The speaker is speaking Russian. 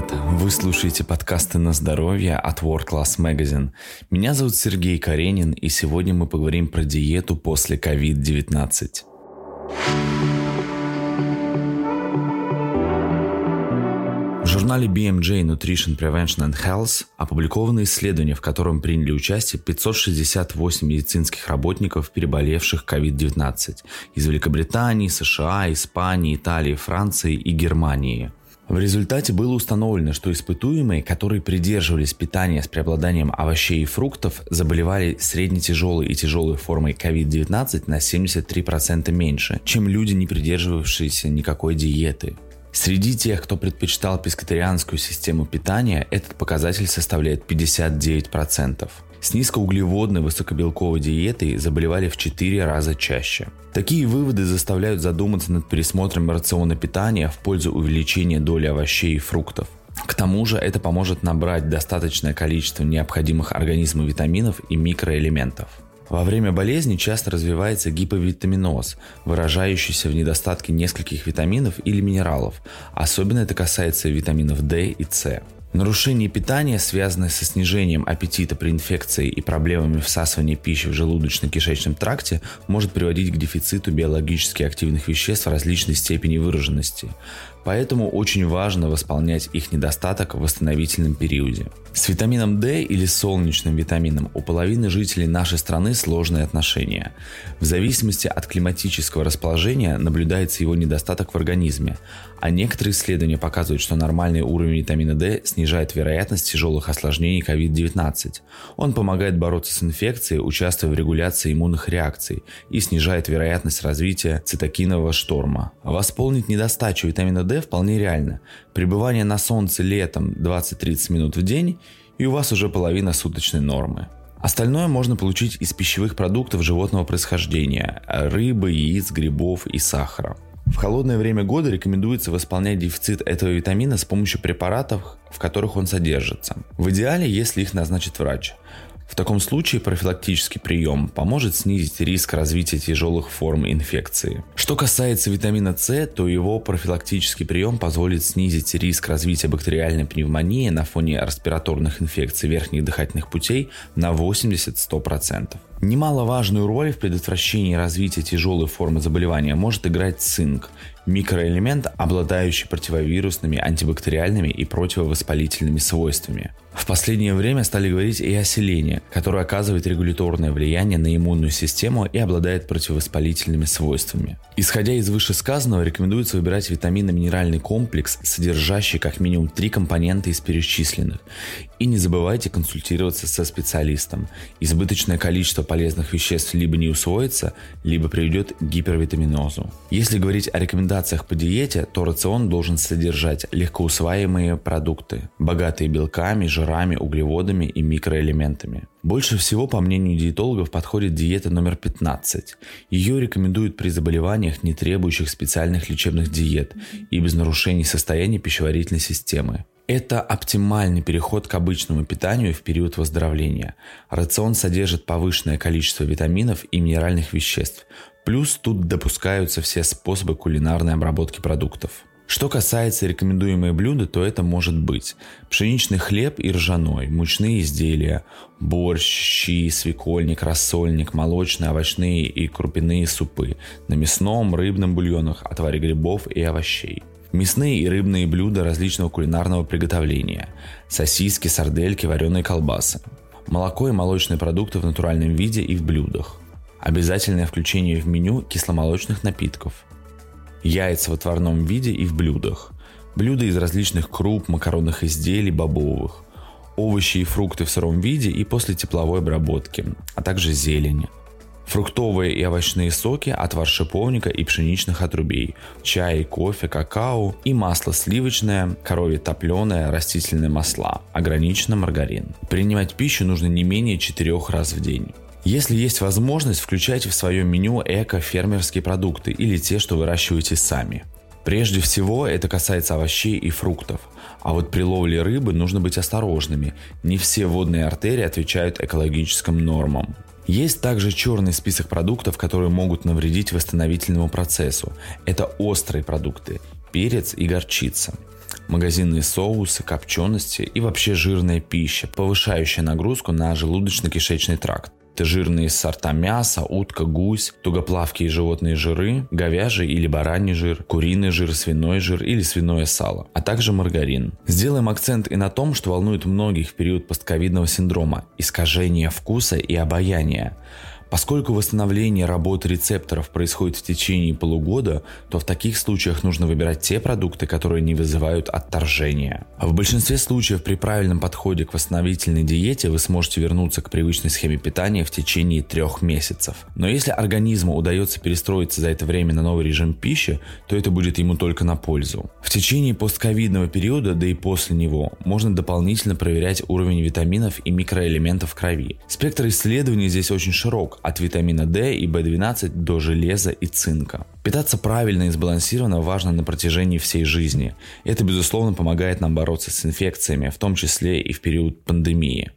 привет! Вы слушаете подкасты на здоровье от World Class Magazine. Меня зовут Сергей Каренин, и сегодня мы поговорим про диету после COVID-19. В журнале BMJ Nutrition Prevention and Health опубликовано исследование, в котором приняли участие 568 медицинских работников, переболевших COVID-19 из Великобритании, США, Испании, Италии, Франции и Германии – в результате было установлено, что испытуемые, которые придерживались питания с преобладанием овощей и фруктов, заболевали средне-тяжелой и тяжелой формой COVID-19 на 73% меньше, чем люди, не придерживавшиеся никакой диеты. Среди тех, кто предпочитал пескатарианскую систему питания, этот показатель составляет 59%. С низкоуглеводной высокобелковой диетой заболевали в 4 раза чаще. Такие выводы заставляют задуматься над пересмотром рациона питания в пользу увеличения доли овощей и фруктов. К тому же это поможет набрать достаточное количество необходимых организму витаминов и микроэлементов. Во время болезни часто развивается гиповитаминоз, выражающийся в недостатке нескольких витаминов или минералов. Особенно это касается витаминов D и C. Нарушение питания, связанное со снижением аппетита при инфекции и проблемами всасывания пищи в желудочно-кишечном тракте, может приводить к дефициту биологически активных веществ различной степени выраженности. Поэтому очень важно восполнять их недостаток в восстановительном периоде. С витамином D или солнечным витамином у половины жителей нашей страны сложные отношения. В зависимости от климатического расположения наблюдается его недостаток в организме, а некоторые исследования показывают, что нормальный уровень витамина D снижает вероятность тяжелых осложнений COVID-19. Он помогает бороться с инфекцией, участвуя в регуляции иммунных реакций и снижает вероятность развития цитокинового шторма. Восполнить недостачу витамина D вполне реально. Пребывание на солнце летом 20-30 минут в день и у вас уже половина суточной нормы. Остальное можно получить из пищевых продуктов животного происхождения – рыбы, яиц, грибов и сахара. В холодное время года рекомендуется восполнять дефицит этого витамина с помощью препаратов, в которых он содержится. В идеале, если их назначит врач. В таком случае профилактический прием поможет снизить риск развития тяжелых форм инфекции. Что касается витамина С, то его профилактический прием позволит снизить риск развития бактериальной пневмонии на фоне респираторных инфекций верхних дыхательных путей на 80-100%. Немаловажную роль в предотвращении развития тяжелой формы заболевания может играть цинк, микроэлемент, обладающий противовирусными, антибактериальными и противовоспалительными свойствами. В последнее время стали говорить и о селении, которое оказывает регуляторное влияние на иммунную систему и обладает противовоспалительными свойствами. Исходя из вышесказанного, рекомендуется выбирать витаминно-минеральный комплекс, содержащий как минимум три компонента из перечисленных. И не забывайте консультироваться со специалистом. Избыточное количество полезных веществ либо не усвоится, либо приведет к гипервитаминозу. Если говорить о рекомендациях по диете, то рацион должен содержать легкоусваиваемые продукты, богатые белками, жирами, углеводами и микроэлементами. Больше всего, по мнению диетологов, подходит диета номер 15. Ее рекомендуют при заболеваниях, не требующих специальных лечебных диет и без нарушений состояния пищеварительной системы. Это оптимальный переход к обычному питанию в период выздоровления. Рацион содержит повышенное количество витаминов и минеральных веществ. Плюс тут допускаются все способы кулинарной обработки продуктов. Что касается рекомендуемые блюда, то это может быть пшеничный хлеб и ржаной, мучные изделия, борщ, щи, свекольник, рассольник, молочные, овощные и крупяные супы на мясном, рыбном бульонах, отваре грибов и овощей – Мясные и рыбные блюда различного кулинарного приготовления. Сосиски, сардельки, вареные колбасы. Молоко и молочные продукты в натуральном виде и в блюдах. Обязательное включение в меню кисломолочных напитков. Яйца в отварном виде и в блюдах. Блюда из различных круп, макаронных изделий, бобовых. Овощи и фрукты в сыром виде и после тепловой обработки, а также зелень фруктовые и овощные соки, отвар шиповника и пшеничных отрубей, чай, кофе, какао и масло сливочное, коровье топленое, растительные масла, ограниченно маргарин. Принимать пищу нужно не менее 4 раз в день. Если есть возможность, включайте в свое меню эко-фермерские продукты или те, что выращиваете сами. Прежде всего это касается овощей и фруктов. А вот при ловле рыбы нужно быть осторожными. Не все водные артерии отвечают экологическим нормам. Есть также черный список продуктов, которые могут навредить восстановительному процессу. Это острые продукты – перец и горчица. магазинные соусы, копчености и вообще жирная пища, повышающая нагрузку на желудочно-кишечный тракт. Это жирные сорта мяса, утка, гусь, тугоплавкие животные жиры, говяжий или бараний жир, куриный жир, свиной жир или свиное сало, а также маргарин. Сделаем акцент и на том, что волнует многих в период постковидного синдрома – искажение вкуса и обаяния. Поскольку восстановление работы рецепторов происходит в течение полугода, то в таких случаях нужно выбирать те продукты, которые не вызывают отторжения. В большинстве случаев при правильном подходе к восстановительной диете вы сможете вернуться к привычной схеме питания в течение трех месяцев. Но если организму удается перестроиться за это время на новый режим пищи, то это будет ему только на пользу. В течение постковидного периода, да и после него, можно дополнительно проверять уровень витаминов и микроэлементов в крови. Спектр исследований здесь очень широк, от витамина D и B12 до железа и цинка. Питаться правильно и сбалансированно важно на протяжении всей жизни. Это, безусловно, помогает нам бороться с инфекциями, в том числе и в период пандемии.